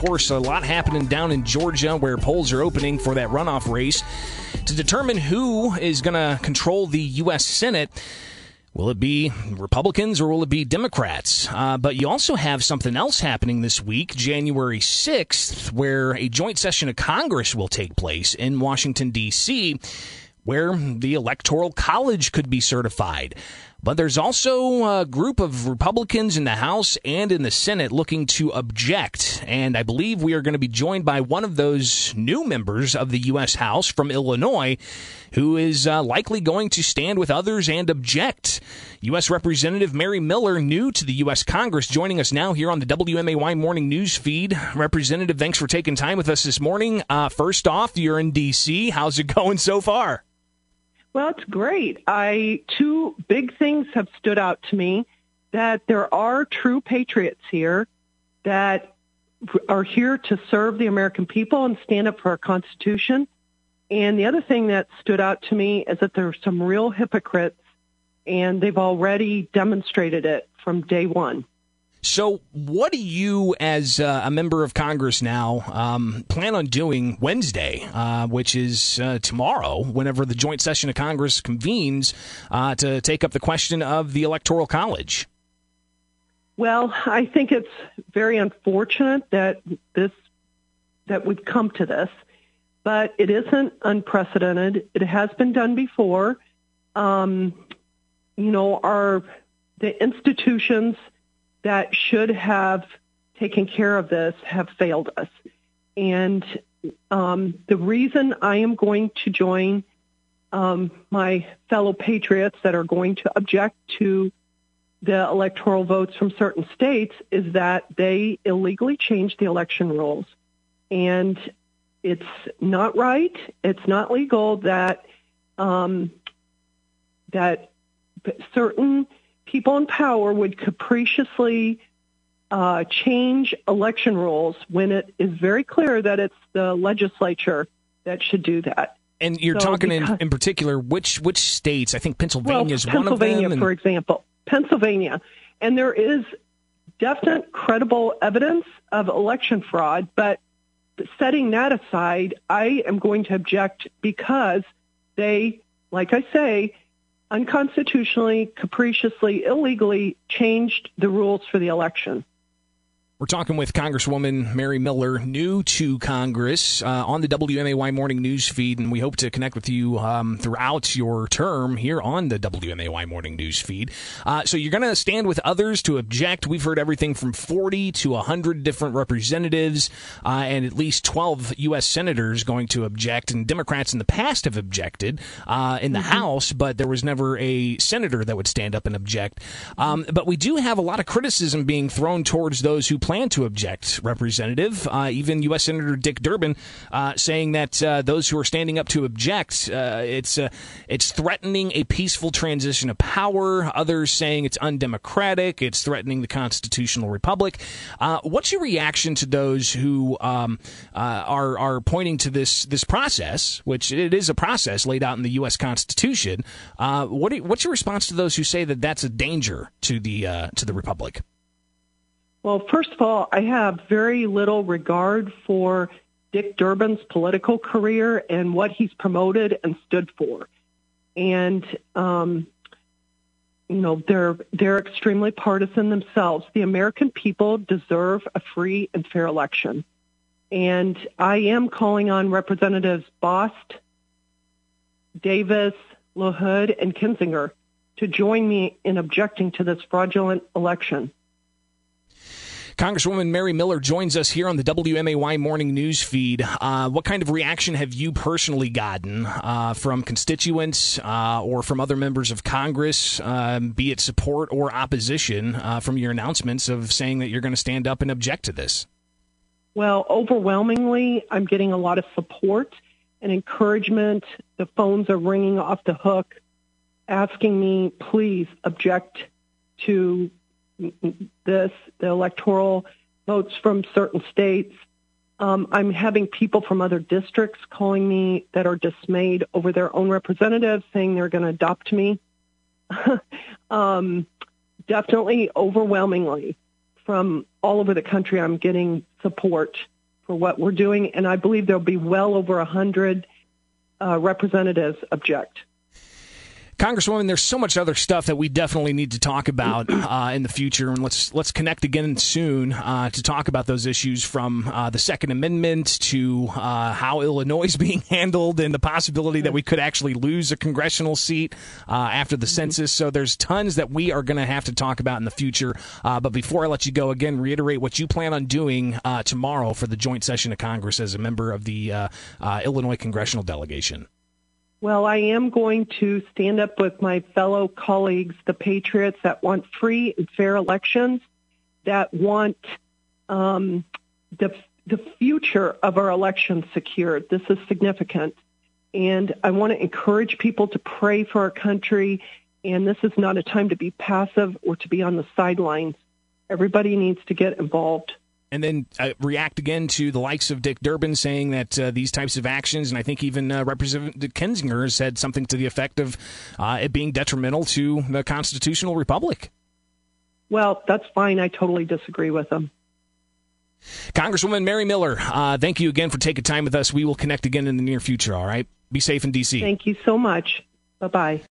course, a lot happening down in Georgia where polls are opening for that runoff race to determine who is going to control the U.S. Senate. Will it be Republicans or will it be Democrats? Uh, but you also have something else happening this week, January 6th, where a joint session of Congress will take place in Washington, D.C., where the Electoral College could be certified. But there's also a group of Republicans in the House and in the Senate looking to object. And I believe we are going to be joined by one of those new members of the U.S. House from Illinois who is uh, likely going to stand with others and object. U.S. Representative Mary Miller, new to the U.S. Congress, joining us now here on the WMAY morning news feed. Representative, thanks for taking time with us this morning. Uh, first off, you're in D.C. How's it going so far? Well, it's great. I two big things have stood out to me that there are true patriots here that are here to serve the American people and stand up for our Constitution. And the other thing that stood out to me is that there are some real hypocrites, and they've already demonstrated it from day one. So, what do you, as uh, a member of Congress now, um, plan on doing Wednesday, uh, which is uh, tomorrow, whenever the joint session of Congress convenes uh, to take up the question of the Electoral College? Well, I think it's very unfortunate that this that we've come to this, but it isn't unprecedented. It has been done before. Um, you know, our the institutions that should have taken care of this have failed us. And um, the reason I am going to join um, my fellow patriots that are going to object to the electoral votes from certain states is that they illegally changed the election rules. And it's not right. It's not legal that um, that certain people in power would capriciously uh, change election rules when it is very clear that it's the legislature that should do that. And you're so talking because, in, in particular which which states? I think Pennsylvania well, is one of them. Pennsylvania, for example, Pennsylvania, and there is definite credible evidence of election fraud. But setting that aside, I am going to object because they, like I say, unconstitutionally, capriciously, illegally changed the rules for the election. We're talking with Congresswoman Mary Miller, new to Congress, uh, on the WMAY morning news feed, and we hope to connect with you um, throughout your term here on the WMAY morning news feed. Uh, so you're going to stand with others to object. We've heard everything from 40 to 100 different representatives, uh, and at least 12 U.S. senators going to object. And Democrats in the past have objected uh, in the mm-hmm. House, but there was never a senator that would stand up and object. Um, but we do have a lot of criticism being thrown towards those who plan to object, Representative. Uh, even U.S. Senator Dick Durbin uh, saying that uh, those who are standing up to object, uh, it's uh, it's threatening a peaceful transition of power. Others saying it's undemocratic. It's threatening the constitutional republic. what's your reaction to those who um, are are pointing to this this process, which it is a process laid out in the U.S. Constitution? what you, what's your response to those who say that that's a danger to the to the republic? Well, first of all, I have very little regard for Dick Durbin's political career and what he's promoted and stood for. And um, you know, they're they're extremely partisan themselves. The American people deserve a free and fair election. And I am calling on Representatives Bost, Davis, LaHood, and Kinzinger to join me in objecting to this fraudulent election. Congresswoman Mary Miller joins us here on the WMAY morning news feed. Uh, what kind of reaction have you personally gotten uh, from constituents uh, or from other members of Congress, um, be it support or opposition, uh, from your announcements of saying that you're going to stand up and object to this? Well, overwhelmingly, I'm getting a lot of support and encouragement. The phones are ringing off the hook asking me, please object to this, the electoral votes from certain states. Um, I'm having people from other districts calling me that are dismayed over their own representatives saying they're going to adopt me. um, definitely, overwhelmingly, from all over the country, I'm getting support for what we're doing, and I believe there'll be well over a hundred uh, representatives object. Congresswoman, there's so much other stuff that we definitely need to talk about uh, in the future, and let's let's connect again soon uh, to talk about those issues from uh, the Second Amendment to uh, how Illinois is being handled, and the possibility that we could actually lose a congressional seat uh, after the census. So there's tons that we are going to have to talk about in the future. Uh, but before I let you go, again, reiterate what you plan on doing tomorrow for the joint session of Congress as a member of the Illinois congressional delegation. Well, I am going to stand up with my fellow colleagues, the patriots that want free and fair elections, that want um, the the future of our elections secured. This is significant, and I want to encourage people to pray for our country. And this is not a time to be passive or to be on the sidelines. Everybody needs to get involved and then uh, react again to the likes of Dick Durbin saying that uh, these types of actions, and I think even uh, Representative Kinzinger said something to the effect of uh, it being detrimental to the constitutional republic. Well, that's fine. I totally disagree with them. Congresswoman Mary Miller, uh, thank you again for taking time with us. We will connect again in the near future, all right? Be safe in D.C. Thank you so much. Bye bye.